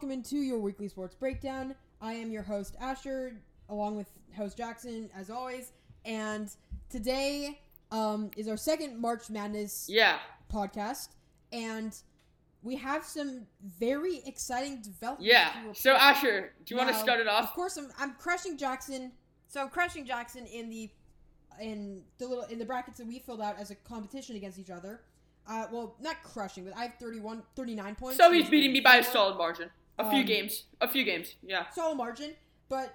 welcome into your weekly sports breakdown. I am your host Asher, along with host Jackson, as always. And today um, is our second March Madness Yeah. podcast, and we have some very exciting developments. Yeah. So. Asher, do you want to start it off? Of course, I'm, I'm crushing Jackson. So I'm crushing Jackson in the in the little in the brackets that we filled out as a competition against each other. Uh, well, not crushing, but I have 31, 39 points. So he's beating me by a solid margin. A few Um, games. A few games. Yeah. solid margin, but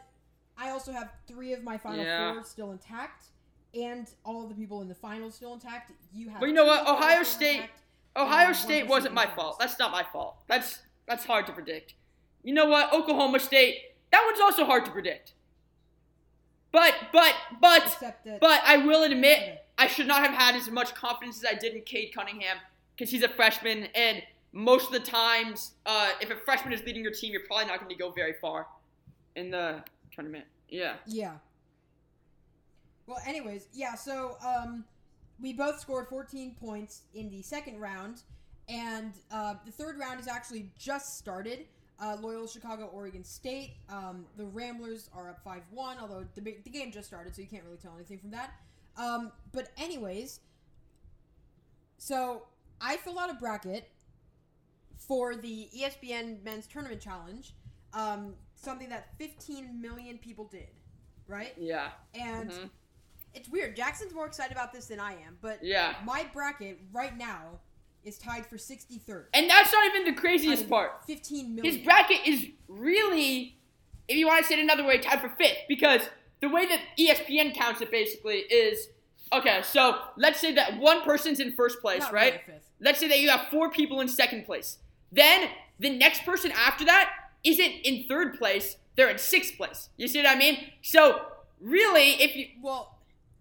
I also have three of my final Yeah. four still intact, and all of the people in the finals still intact. You have. Well, you know what? Ohio State- intact. Ohio State wasn't my defense. fault. That's not my fault. That's that's hard to predict. You know what? Oklahoma State. That one's also hard to predict. But but but but I will admit I should not have had as much confidence as I did in Cade Cunningham because he's a freshman, and most of the times, uh, if a freshman is leading your team, you're probably not going to go very far in the tournament. Yeah. Yeah. Well, anyways, yeah. So, um, we both scored 14 points in the second round, and uh, the third round is actually just started. Uh, Loyola Chicago, Oregon State. Um, the Ramblers are up 5 1, although the, the game just started, so you can't really tell anything from that. Um, but, anyways, so I fill out a bracket for the ESPN Men's Tournament Challenge, um, something that 15 million people did, right? Yeah. And Mhm. it's weird. Jackson's more excited about this than I am, but Yeah. my bracket right now is tied for 63rd. And that's not even the craziest part. 15 million. His bracket is really, if you want to say it another way, tied for fifth because the way that ESPN counts it basically is okay. So let's say that one person's in first place, Not right? really. Let's say that you have four people in second place. Then the next person after that isn't in third place; they're in sixth place. You see what I mean? So really, if you Well,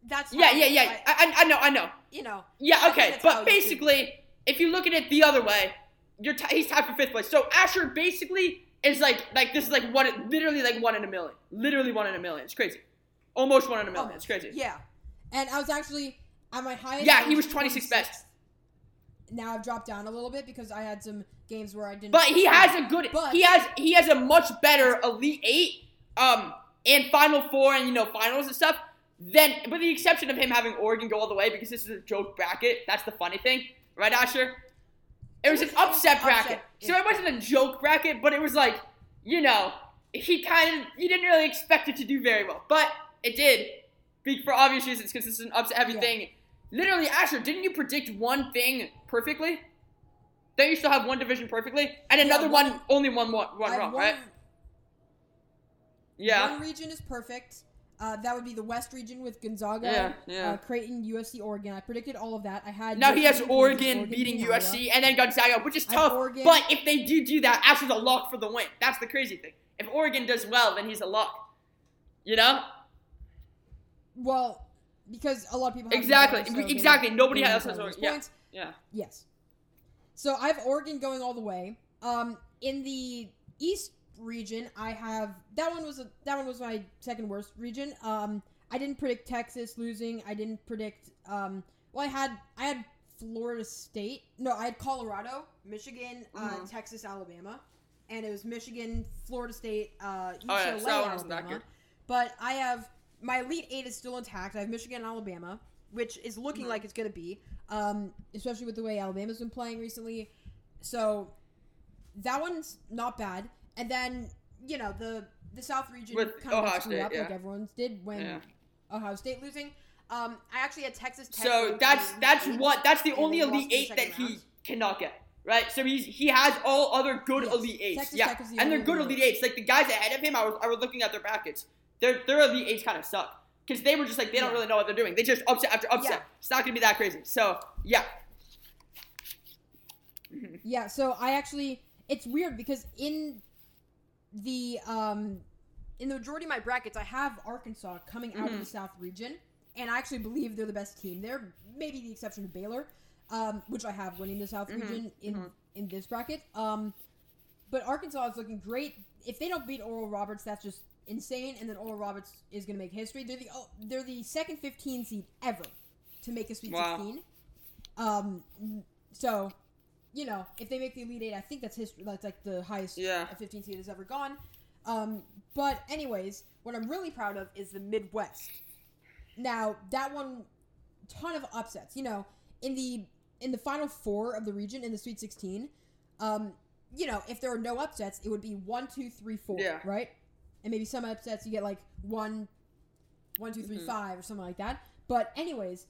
that's yeah yeah yeah I- I, I, know I know you know. yeah, okay, but it should be. basically, if you look at it the other way, you're t- he's tied for fifth place. So Asher basically is like like this is like one literally like one in a million, literally one in a million. It's crazy, almost one in a million. It's crazy. Yeah, and I was actually at my highest. Yeah, he was 26th best. Now I've dropped down a little bit because I had some games where I didn't. But he has a good. But- he has he has a much better elite eight, um, and final four and you know finals and stuff. Then, with the exception of him having Oregon go all the way because this is a joke bracket. That's the funny thing, right, Asher? It was an was- it was upset bracket, so it wasn't a joke bracket, but it was like, you know, he kind of you didn't really expect it to do very well, but it did, for obvious reasons because this is an upset heavy Yeah. Literally, Asher, didn't you predict one thing perfectly? Don't you still have one division perfectly, and Yeah, another one- one, only one one, one wrong, one- right? Yeah, One region is perfect. Uh, that would be the West region with Gonzaga, Yeah, yeah. Uh, Creighton, USC, Oregon. I predicted all of that. I had now he has USC, Oregon beating Iowa. USC, and then Gonzaga, which is tough. But if they do do that, Asher's a lock for the win. That's the crazy thing. If Oregon does well, then he's a lock. You know? Well, because a lot of people Exactly, Gonzaga, so exactly. Nobody they has those Oregon. Yeah. points. Yeah. Yes. So I have Oregon going all the way. Um, in the East region, I have that one was a, that one was my second worst region. Um, I didn't predict Texas losing. I didn't predict. Um, well, I had I had Florida State. No, I had Colorado, Michigan, uh, Mhm. Texas, Alabama, and it was Michigan, Florida State, uh, UCLA, Oh, yeah, so that wasn't that Alabama. good. But I have my elite eight is still intact. I have Michigan and Alabama, which is looking Mhm. like it's going to be, um, especially with the way Alabama's been playing recently. So that one's not bad. And then you know the the South region With kind of Ohio got screwed State, up like everyone's did when Yeah. Ohio State losing. Um, I actually had Texas. Tech So that's that's Eight. what that's the only elite eight that second he cannot get. Right, so he's he has all other good Yes. elite eights, Texas yeah, Tech the and they're good elite elite eights. Like the guys ahead of him, I was I was looking at their brackets. Their their elite eights kind of suck because they were just like they don't Yeah. really know what they're doing. They just upset after upset. Yeah. It's not gonna be that crazy. So yeah, Yeah, so I actually it's weird because in the um in the majority of my brackets I have Arkansas coming out of Mhm. the South region and I actually believe they're the best team. They're maybe the exception of Baylor, um, which I have winning the South Mhm, region in mhm. in this bracket. Um but Arkansas is looking great. If they don't beat Oral Roberts, that's just insane and then Oral Roberts is going to make history. They're the oh, they're the second 15 seed ever to make a Sweet Wow. 16. Um so you know, if they make the Elite Eight, I think that's history. That's like the highest Yeah. a 15 seed has ever gone. Um, but anyways, what I'm really proud of is the Midwest. Now that one, ton of upsets. You know, in the in the final four of the region in the Sweet 16, um, you know, if there were no upsets, it would be one, two, three, four, Yeah. right? And maybe some upsets you get like one, one, two, three, Mhm. five, or something like that. But anyways,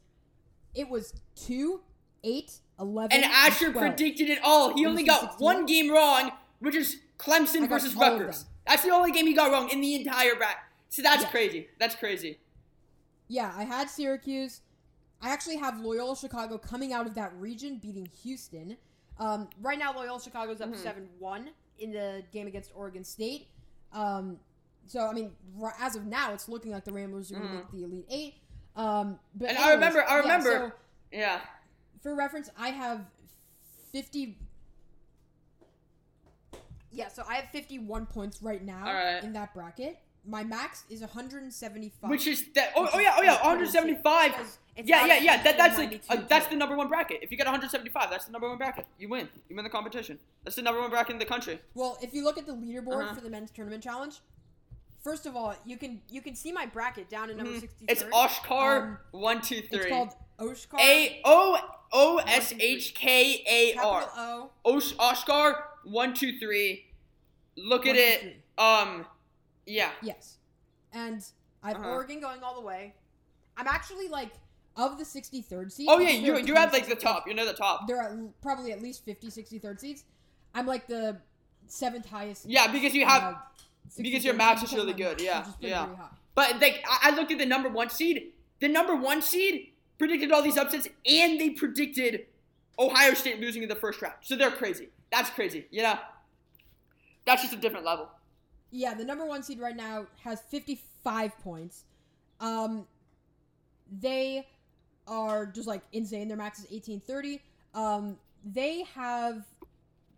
it was two, eight, eleven, And Asher 12. predicted it all. He only got 16? one game wrong, which is Clemson versus Rutgers. That's the only game he got wrong in the entire bracket. So that's Yes. crazy. That's crazy. Yeah, I had Syracuse. I actually have Loyola Chicago coming out of that region, beating Houston. Um, right now, Loyola Chicago's up Mhm. 7 1 in the game against Oregon State. Um, so, I mean, as of now, it's looking like the Ramblers are going to Mhm. make the Elite Eight. Um, but And I remember- I yeah, remember- so Yeah. for reference, I have 50. Yeah, so I have 51 points right now right. in that bracket. My max is 175. Which is that? Oh, Which oh yeah, oh yeah, 175. Because it's Yeah, yeah, yeah. That that's like uh, that's the number one bracket. If you get 175, that's the number one bracket. You win. You win the competition. That's the number one bracket in the country. Well, if you look at the leaderboard Uh-huh. for the men's tournament challenge, first of all, you can you can see my bracket down in number Mhm. 63. It's Oshkar Um, one two It's called Oshkar. A O O S H K A capital R. O. Osh Oshkar one two three. Look at two, it. three. Um, yeah. Yes, and I have Uh-huh. Oregon going all the way. I'm actually like of the 63rd seed. Oh yeah, you you're at like the top. You're near the top. There are probably at least 50, 63rd seeds. I'm like the seventh highest. Yeah, because you have. uh, because your 63rd max seed is really good, yeah, which is pretty, yeah. But like I, I looked at the number one seed. The number one seed predicted all these upsets, and they predicted Ohio State losing in the first round. So they're crazy. That's crazy. You know. That's just a different level. Yeah, the number one seed right now has 55 points. Um, they are just like insane. Their max is 1830. Um, they have,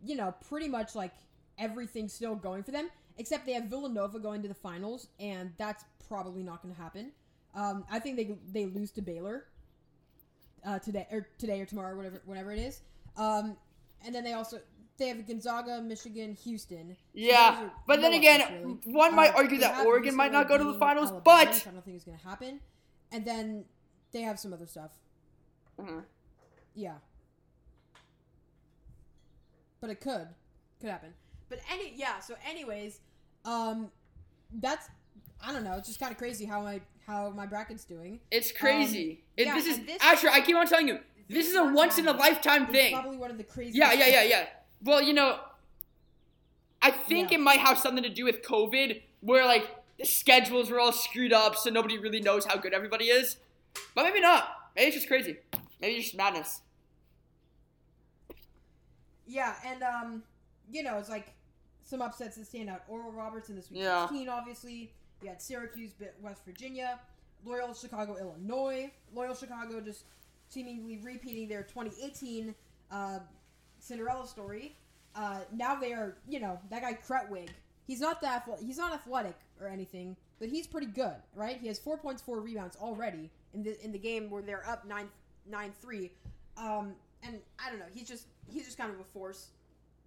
you know, pretty much like everything still going for them, except they have Villanova going to the finals, and that's probably not going to happen. Um, I think they they lose to Baylor uh, today or today or tomorrow, whatever, whenever it is. Um, and then they also they have Gonzaga, Michigan, Houston. Yeah, are but then again, really. one might Uh, argue that Oregon might not go to the finals, Alabama, but I don't think is going to happen. And then they have some other stuff. Mhm. Yeah, but it could could happen. But any yeah. So anyways, um, that's I don't know. It's just kind of crazy how my how my bracket's doing. it's crazy. It- yeah, this is this- Asher. I keep on telling you, this is a once in a lifetime thing. Probably one of the craziest. Yeah, yeah, yeah, yeah. Well, you know, I think Yeah. it might have something to do with COVID, where like the schedules were all screwed up, so nobody really knows how good everybody is. But maybe not. Maybe it's just crazy. Maybe it's just madness. Yeah, and um, you know, it's like some upsets that stand out. Oral Roberts in the Sweet Yeah. 16, obviously. You had Syracuse, bit West Virginia, Loyal Chicago, Illinois. Loyal Chicago just seemingly repeating their 2018 uh, Cinderella story. Uh, now they are, you know, that guy Krutwig. He's not that he's not athletic or anything, but he's pretty good, right? He has four points, four rebounds already in the in the game where they're up nine nine three. Um, and I don't know, he's just he's just kind of a force.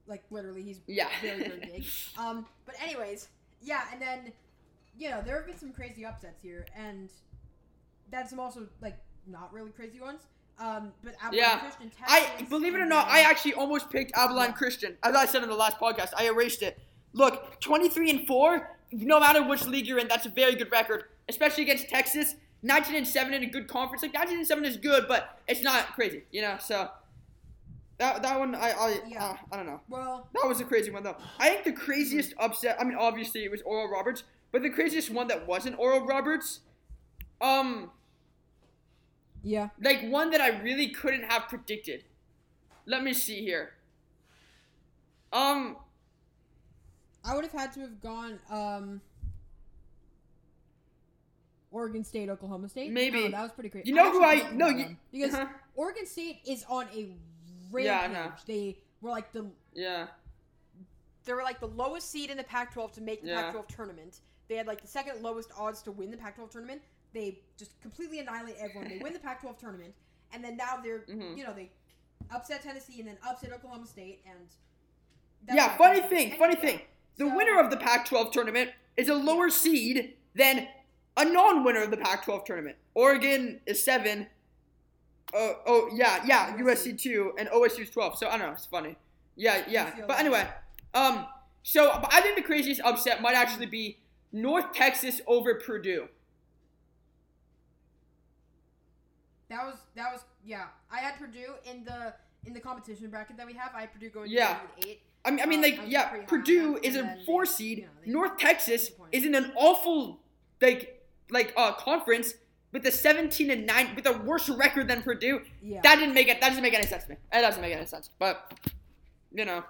Like literally, he's Yeah. very very big. Um, but anyways, yeah, and then you know there have been some crazy upsets here, and that's some also like not really crazy ones. Um, but Abilene Yeah. Christian, I believe it or not, I actually almost picked Abilene Yeah. Christian. As I said in the last podcast, I erased it. Look, 23 and 4, no matter which league you're in, that's a very good record, especially against Texas. 19 and 7 in a good conference. Like 19 and 7 is good, but it's not crazy, you know. So that that one I I Yeah. uh, I don't know. well, That was a crazy one though. I think the craziest upset. I mean, obviously it was Oral Roberts, but the craziest one that wasn't Oral Roberts, um, yeah, like one that I really couldn't have predicted. Let me see here. Um, I would have had to have gone um, Oregon State, Oklahoma State. Maybe. I that was pretty crazy. You know who I- no, know you- because uh-huh. Oregon State is on a Yeah, I rampage. They were like the yeah, they were like the lowest seed in the Pac-12 to make the Yeah. Pac-12 tournament. They had like the second lowest odds to win the Pac-12 tournament. They just completely annihilate everyone. They win the Pac-12 tournament, and then now they're Mhm. you know they upset Tennessee and then upset Oklahoma State and. that's Yeah, funny thing, And- funny yeah. thing. The So- winner of the Pac-12 tournament is a lower seed than a non-winner of the Pac-12 tournament. Oregon is seven. Oh, oh yeah, yeah. USC. Two and OSU is twelve. So I don't know. It's funny. Yeah, yeah. But anyway, um, so but I think the craziest upset might actually be North Texas over Purdue. That was that was yeah. I had Purdue in the in the competition bracket that we have. I had Purdue going Yeah. eight. I mean, I mean, Uh, like, was yeah, pretty high on Purdue is a four seed. you know, North Texas is in an awful, like, like, uh, conference with a 17 and nine, with a worse record than Purdue. Yeah. That didn't make it. That doesn't make any sense to me. That doesn't make any sense. But, you know,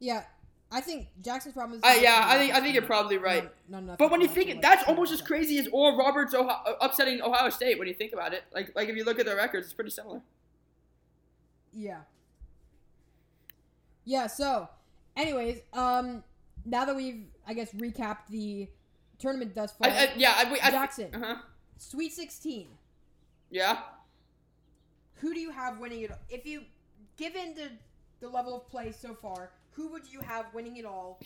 yeah. I think Jackson's problem is. I, yeah, I think I think you're probably right. Not, not But when you think it, like, that's almost as crazy as Oral Roberts Ohio, upsetting Ohio State. When you think about it, like, like if you look at their records, it's pretty similar. Yeah. Yeah. So, anyways, um, now that we've I guess recapped the tournament thus far, I, I, yeah, I, I, Jackson. Uh huh. Sweet Sixteen. Yeah. Who do you have winning it? If you, given the the level of play so far, who would you have winning it all?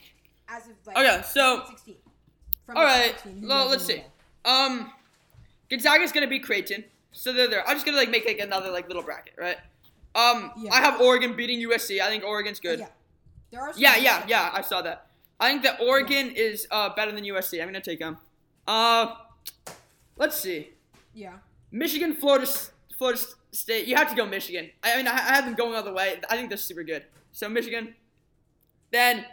As of like Okay, so- Sweet Sixteen. From All right, 16, who do you well, let's see. all? Um, Gonzaga's gonna beat Creighton, so they're there. I'm just gonna like make like another like little bracket, right? Um, Yeah. I have Oregon beating USC. I think Oregon's good. Yeah. There are. some Yeah, yeah, yeah. I saw that. I think that Oregon is uh better than USC. I'm gonna take them. Uh, let's see. Yeah. Michigan, Florida, Florida State. You have to go Michigan. I I mean, I, I have them going all the way. I think they're super good. So Michigan. Then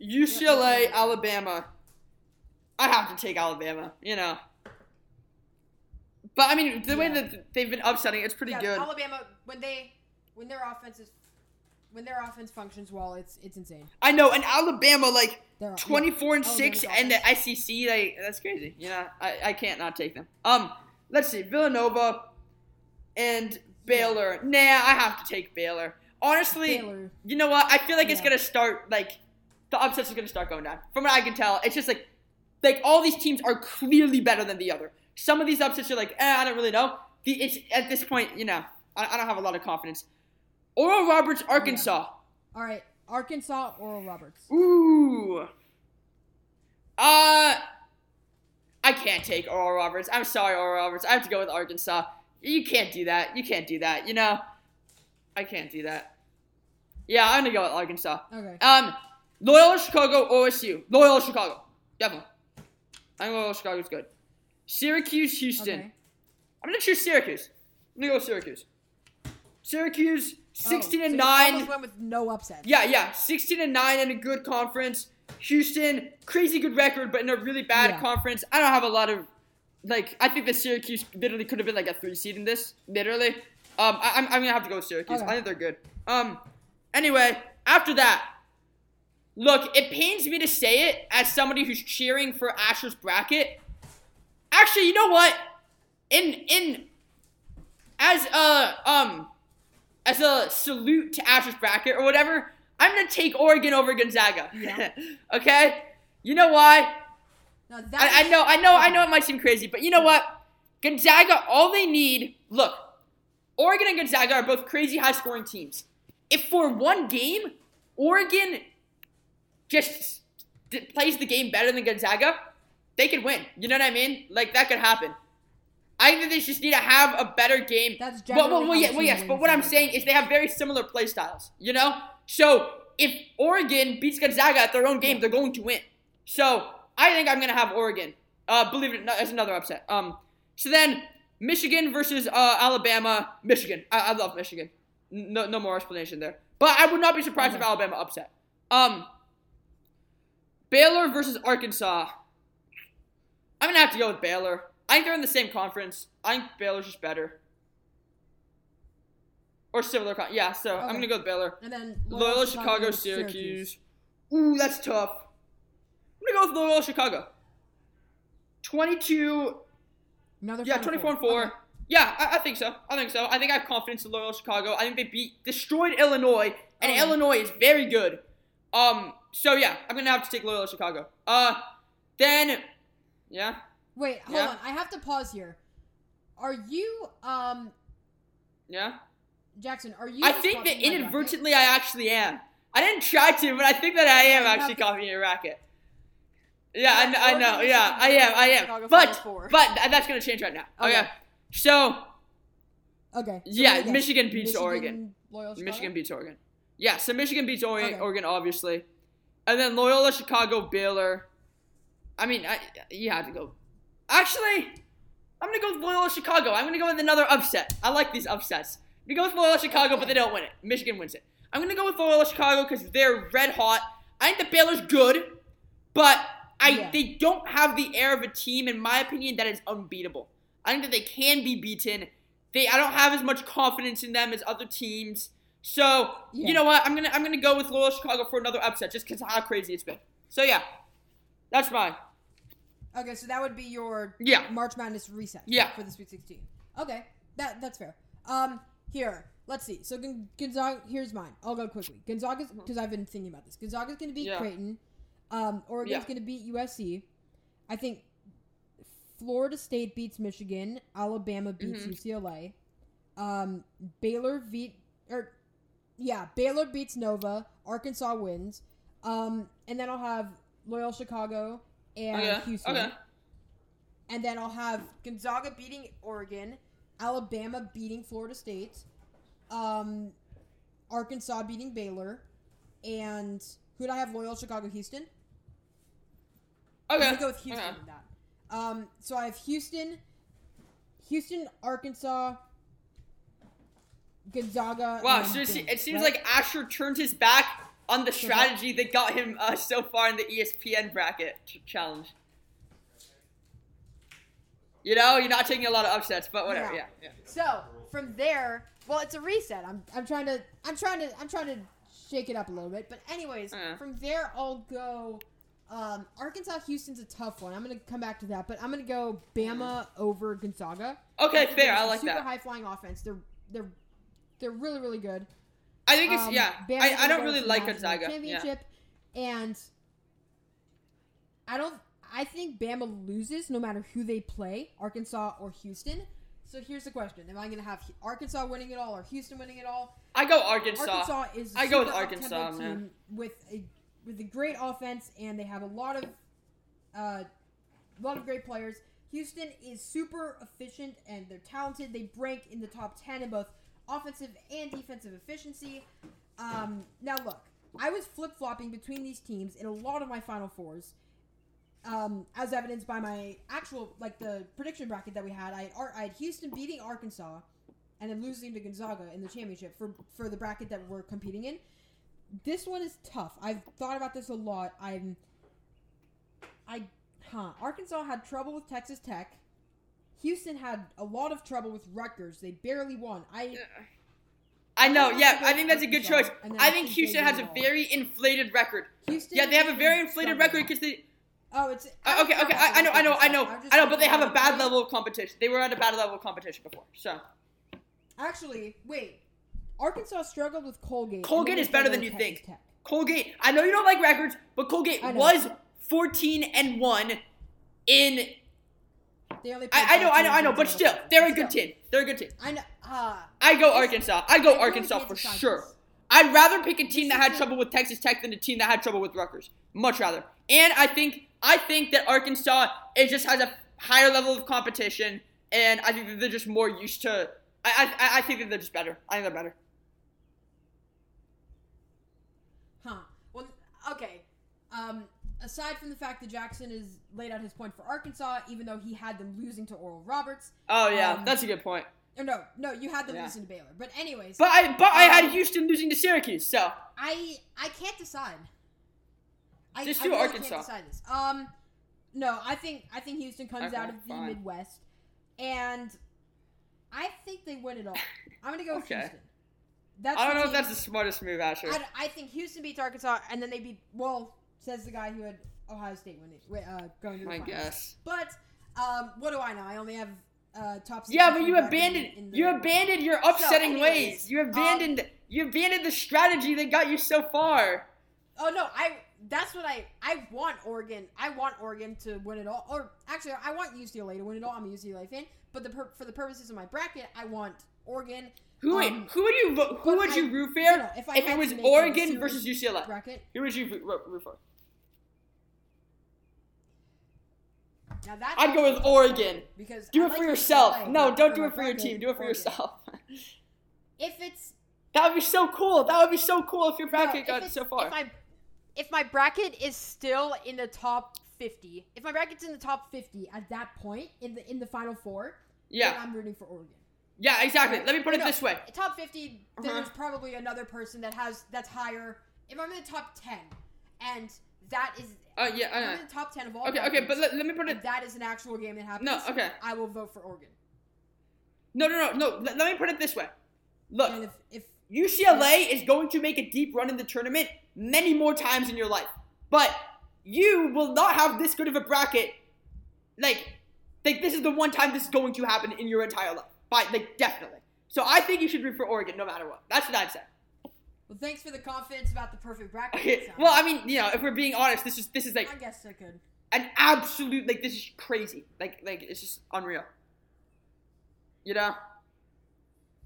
UCLA, Yeah. Alabama. I have to take Alabama. You know. But I mean, the way that they've been upsetting, it's pretty yeah, good. Alabama when they when their offense is when their offense functions well, it's it's insane. I know, and Alabama like They're 24 and Alabama's 6 and the SEC like that's crazy. You know, I, I can't not take them. Um, let's see. Villanova and Baylor. Nah, I have to take Baylor. Honestly, Baylor. you know what? I feel like it's going to start like the upsets are going to start going down. From what I can tell, it's just like like all these teams are clearly better than the other. Some of these upsets are like, eh, I don't really know. The, it's at this point, you know, I, I don't have a lot of confidence. Oral Roberts, Arkansas. All right, Arkansas, Oral Roberts. Ooh. Uh, I can't take Oral Roberts. I'm sorry, Oral Roberts. I have to go with Arkansas. You can't do that. You can't do that. You know, I can't do that. Yeah, I'm gonna go with Arkansas. Okay. Um, Loyola Chicago, OSU. Loyola Chicago, definitely. I think Loyola Chicago's good. Syracuse, Houston. Okay. I'm gonna choose Syracuse. I'm gonna go with Syracuse. Syracuse, 16 Oh, and so nine. almost went with no upsets. Yeah, yeah, 16 and 9 in a good conference. Houston, crazy good record, but in a really bad Yeah. conference. I don't have a lot of like. I think the Syracuse literally could have been like a three seed in this. Literally, um, I, am I'm gonna have to go with Syracuse. Okay. I think they're good. Um, anyway, after that, look, it pains me to say it as somebody who's cheering for Asher's bracket. Actually, you know what? In in as a um as a salute to Asher's bracket or whatever, I'm gonna take Oregon over Gonzaga. Yeah. okay? You know why? I, I know, I know, I know it might seem crazy, but you know what? Gonzaga, all they need, look, Oregon and Gonzaga are both crazy high scoring teams. If for one game, Oregon just d- plays the game better than Gonzaga, they could win. You know what I mean? Like that could happen. I think they just need to have a better game. That's Well, well, well, yeah, well, yes, but what I'm saying is they have very similar play styles, you know? So if Oregon beats Gonzaga at their own game, they're going to win. So I think I'm going to have Oregon. Uh, believe it or not, that's another upset. Um, so then Michigan versus uh, Alabama. Michigan. I, I love Michigan. No, no more explanation there. But I would not be surprised if Alabama upset. Um, Baylor versus Arkansas. I'm gonna have to go with Baylor. I think they're in the same conference. I think Baylor's just better. Or similar con- yeah, so I'm gonna go with Baylor. And then Loyola, Chicago, Syracuse. Ooh, that's tough. I'm gonna go with Loyola, Chicago. 22, Another yeah, 24 and 4. Okay. Yeah, I, I think so. I think so. I think I have confidence in Loyola, Chicago. I think they beat, destroyed Illinois, and Okay. Illinois is very good. Um, so yeah, I'm gonna have to take Loyola, Chicago. Uh, then, yeah. Wait, hold Yeah. on. I have to pause here. Are you um Yeah. Jackson, are you? I think that inadvertently I actually am. I didn't try to, but I think that I am actually copying your racket. Yeah, I, Yeah, I know. Yeah, I am. I am. But but that's gonna change right now. Okay. Okay. So Okay. so yeah, what do you Michigan beats Michigan, Oregon. Chicago? Michigan beats Oregon. Yeah, so Michigan beats Oregon, Okay. Oregon obviously, and then Loyola Chicago Baylor. I mean, I, you have to go. Actually, I'm gonna go with Loyola Chicago. I'm gonna go with another upset. I like these upsets. We go with Loyola Chicago, but they don't win it. Michigan wins it. I'm gonna go with Loyola Chicago because they're red hot. I think the Baylor's good, but I Yeah. they don't have the air of a team, in my opinion, that is unbeatable. I think that they can be beaten. They I don't have as much confidence in them as other teams. So Yeah. you know what? I'm gonna I'm gonna go with Loyola Chicago for another upset just because how crazy it's been. So yeah, that's mine. Okay, so that would be your Yeah. March Madness reset. Yeah. For the Sweet 16. Okay, that that's fair. Um, here, let's see. So Gonzaga, here's mine. I'll go quickly. Gonzaga's because I've been thinking about this. Gonzaga's gonna beat Mm-hmm. Yeah. Creighton. Um, Oregon's Yeah. gonna beat USC. I think Florida State beats Michigan. Alabama beats Mhm. UCLA. Um, Baylor beat or yeah, Baylor beats Nova. Arkansas wins. Um, and then I'll have Loyal Chicago and Okay. Houston. Okay. And then I'll have Gonzaga beating Oregon, Alabama beating Florida State, um, Arkansas beating Baylor, and who would I have? Loyal Chicago Houston. I'm Okay. gonna go with Houston Okay. that. Um, so I have Houston, Houston, Arkansas, Gonzaga. Wow. So it, it seems right? like Asher turned his back on the strategy that got him uh, so far in the ESPN bracket ch- challenge. You know, you're not taking a lot of upsets, but whatever. Yeah. Yeah. Yeah. So from there, well, it's a reset. I'm, I'm trying to, I'm trying to, I'm trying to shake it up a little bit. But anyways, Uh. from there, I'll go. Um, Arkansas Houston's a tough one. I'm gonna come back to that, but I'm gonna go Bama over Gonzaga. Okay, fair. I like super that. high flying offense. They're they're they're really really good. I think it's Um, yeah. I, I don't really like Gonzaga. Yeah. Championship, and I don't. I think Bama loses no matter who they play, Arkansas or Houston. So here's the question: Am I going to have Arkansas winning it all or Houston winning it all? I go Arkansas. Arkansas is I go with Arkansas, man. with a with a great offense, and they have a lot of uh, a lot of great players. Houston is super efficient and they're talented. They rank in the top ten in both offensive and defensive efficiency. Um, now look, I was flip flopping between these teams in a lot of my Final Fours. Um, as evidenced by my actual like the prediction bracket that we had, I had, I had Houston beating Arkansas, and then losing to Gonzaga in the championship for for the bracket that we're competing in. This one is tough. I've thought about this a lot. I'm, I, huh? Arkansas had trouble with Texas Tech. Houston had a lot of trouble with Rutgers. They barely won. I I know. Yeah, I think that's a good choice. I think Houston has a very inflated record. Houston. Yeah, they have a very inflated record because they. Oh, it's Uh, okay, okay, I, I know, I know, I know, I know, but they have a bad level of competition. They were at a bad level of competition before, so Actually, wait. Arkansas struggled with Colgate. Colgate is better than you Texas think. Tech. Colgate. I know you don't like records, but Colgate was 14 and one in. They only I, I know, I know, I know, but still, the they're a Still. good team. They're a good team. I know. Uh, I go Arkansas. I go I Arkansas for decide sure. I'd rather pick a team that had trouble with Texas Tech than a team that had trouble with Rutgers. Much rather. And I think I think that Arkansas it just has a higher level of competition, and I think that they're just more used to. I I, I think that they're just better. I think they're better. Huh. Well, okay. Um, aside from the fact that Jackson has laid out his point for Arkansas, even though he had them losing to Oral Roberts. Oh yeah, Um, that's a good point. Or no, no, you had them Yeah. losing to Baylor. But anyways, But I but I had um, Houston losing to Syracuse, so I I can't decide. I, Just I do really Arkansas. Can't decide this. Um, no, I think I think Houston comes Okay, out of the fine. Midwest, and I think they win it all. I'm gonna go with Okay. Houston. That's I don't know if that's the smartest move, Asher. I, I think Houston beats Arkansas, and then they beat. Well, says the guy who had Ohio State winning, uh, going to the I finals. guess. But um, what do I know? I only have uh, top. Yeah, but you abandoned in- in you abandoned your upsetting anyways, ways. You abandoned you abandoned the strategy that got you so far. Oh no, I. That's what I. I want Oregon. I want Oregon to win it all. Or actually, I want UCLA to win it all. I'm a UCLA fan. But the for the purposes of my bracket, I want Oregon Who would Um, who would you vote? Who would I- you root for you know, if if it was Oregon versus UCLA? bracket. Who would you root for? Now I'd go with Oregon. because Do I it like for yourself. No, don't do it for your team. Do it for Oregon. yourself. If it's that would be so cool. That would be so cool if your no, bracket if got so far. If my if my bracket is still in the top fifty, if my bracket's in the top fifty at that point in the in the final four, then yeah, I'm rooting for Oregon. yeah, exactly. Right? Let me put it no, this way. Top 50, then Uh-huh. there's probably another person that has that's higher. If I'm in the top 10, and that is Oh yeah, if I'm uh, in the top 10 of all okay, okay, but let, let me put it. that is an actual game that happens. No, okay. I will vote for Oregon. No, no, no, no. Let, let me put it this way. Look, if, if UCLA is going to make a deep run in the tournament many more times in your life. But you will not have this good of a bracket. Like, like this is the one time this is going to happen in your entire life. By like definitely. So I think you should root for Oregon no matter what. That's what I'd say. Well, thanks for the confidence about the perfect bracket. Okay. Well, I mean, you know, if we're being honest, this is this is like I guess I could. an absolute like this is crazy. Like like it's just unreal. You know?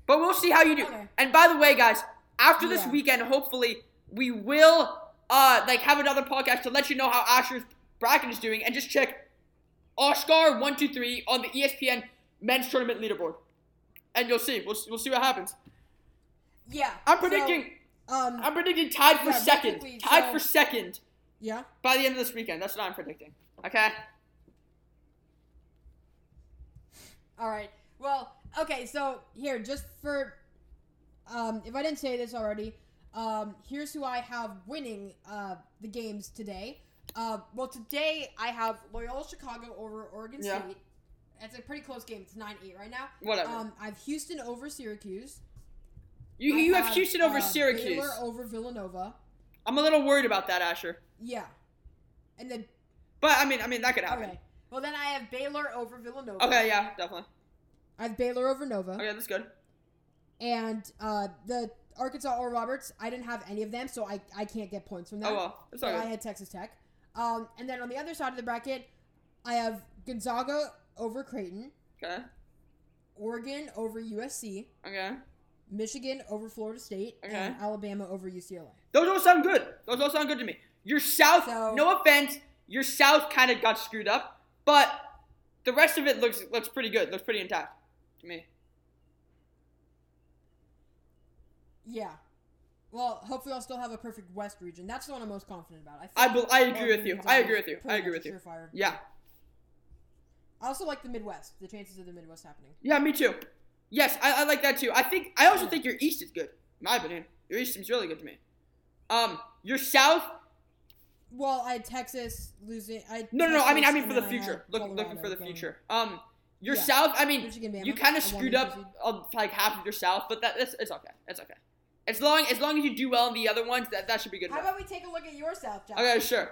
But we'll see how you do. Okay. And by the way, guys, after this Yeah. weekend, hopefully we will uh like have another podcast to let you know how Asher's bracket is doing and just check Oscar one two three on the ESPN men's tournament leaderboard. And you'll see. We'll, we'll see what happens. Yeah. I'm so, predicting um. I'm predicting tied for Yeah, second. Tied so- for second yeah. by the end of this weekend. That's what I'm predicting. Okay? All right. Well, okay. So here, just for, um, if I didn't say this already, um, here's who I have winning uh, the games today. Uh, well, today I have Loyola Chicago over Oregon Yeah. State. It's a pretty close game. It's nine eight right now. Whatever. Um, I have Houston over Syracuse. You I you have, Houston over uh, Syracuse. Baylor over Villanova. I'm a little worried about that, Asher. Yeah. And then But I mean, I mean that could happen. okay. Well, then I have Baylor over Villanova. Okay, yeah, definitely. I have Baylor over Nova. Okay, that's good. And uh, the Arkansas or Roberts, I didn't have any of them, so I, I can't get points from that. Oh well, that's all I had Texas Tech. Um, and then on the other side of the bracket, I have Gonzaga over Creighton, Okay, Oregon over USC, okay. Michigan over Florida State, Okay. and Alabama over UCLA. Those all sound good. Those all sound good to me. Your South, So- no offense, your South kind of got screwed up, but the rest of it looks looks pretty good. Looks pretty intact to me. Yeah. Well, hopefully I'll still have a perfect West region. That's the one I'm most confident about. I, I I agree with you. I agree with you. I agree with you. surefire. Yeah, I also like the Midwest. The chances of the Midwest happening. yeah, me too. Yes, I, I like that too. I think I also think your East is good. In my opinion, your East seems really good to me. Um, your South, Well, I had Texas losing. I No, no, no. I mean, I mean for the then I had future. Look, looking for the going- future. Um, your Yeah. South. I mean, Michigan, you kind of screwed up on like half of your South, but that it's, it's okay. It's okay. As long as long as you do well in the other ones, that that should be good. How enough. about we take a look at your South, Josh? Okay, sure.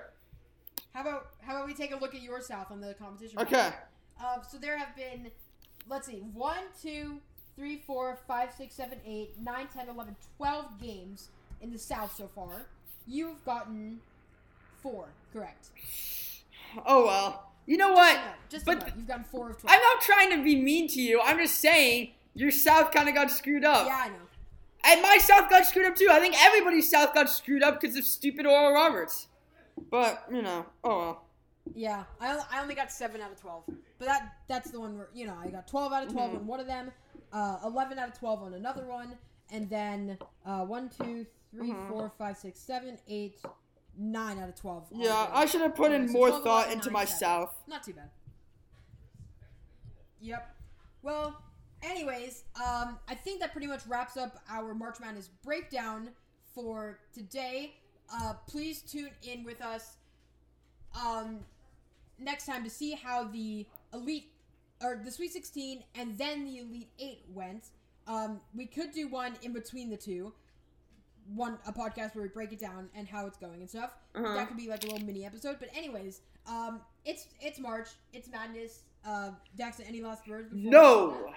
How about how about we take a look at your South on the competition? Okay. Um, so there have been, let's see, 1, 2, 3, 4, 5, 6, 7, 8, 9, 10, 11, 12 games in the South so far. You've gotten four, correct? Oh well. You know what? just But about. th- You've gotten four of 12. I'm not trying to be mean to you. I'm just saying your South kind of got screwed up. yeah, I know. And my South got screwed up too. I think everybody's South got screwed up because of stupid Oral Roberts. But you know, oh well. Yeah, I, only- I only got 7 out of 12. But that that's the one where, you know, I got 12 out of 12 Mhm. on one of them, uh, 11 out of 12 on another one, and then uh, 1, 2, 3, Mhm. 4, 5, 6, 7, 8, 9 out of 12. Yeah, I should have put in so more thought into 9, my 7. Not too bad. Yep. Well, anyways, um, I think that pretty much wraps up our March Madness breakdown for today. Uh, please tune in with us um, next time to see how the Elite or the Sweet 16 and then the Elite 8 went. Um, we could do one in between the two. One a podcast where we break it down and how it's going and stuff. Uh-huh. That could be like a little mini episode. But anyways, um, it's it's March. It's madness. Uh, Dax, any last words? before No.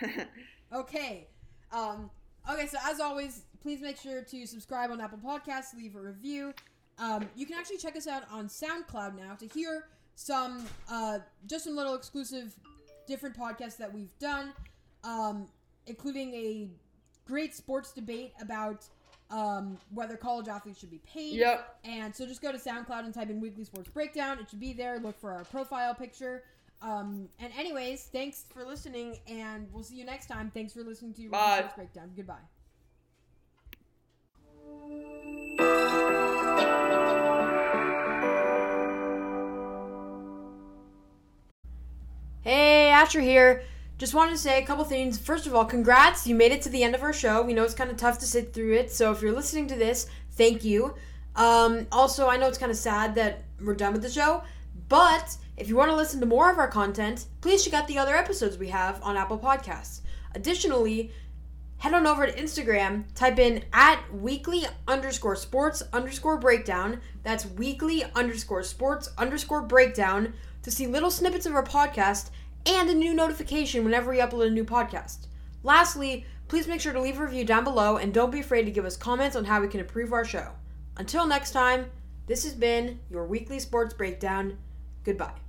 Okay. Um, okay. So as always, please make sure to subscribe on Apple Podcasts. Leave a review. Um, you can actually check us out on SoundCloud now to hear some uh, just some little exclusive different podcasts that we've done, um, including a great sports debate about um, whether college athletes should be paid. Yep. And so just go to SoundCloud and type in Weekly Sports Breakdown. It should be there. Look for our profile picture. Um, and anyways, thanks for listening, and we'll see you next time. Thanks for listening to Weekly Sports Breakdown. Goodbye. Asher here. Just wanted to say a couple things. First of all, congrats. You made it to the end of our show. We know it's kind of tough to sit through it. So if you're listening to this, thank you. Um, also, I know it's kind of sad that we're done with the show. But if you want to listen to more of our content, please check out the other episodes we have on Apple Podcasts. Additionally, head on over to Instagram, type in at weekly underscore sports underscore breakdown. That's weekly underscore sports underscore breakdown to see little snippets of our podcast and a new notification whenever we upload a new podcast. Lastly, please make sure to leave a review down below and don't be afraid to give us comments on how we can improve our show. Until next time, this has been your weekly sports breakdown. Goodbye.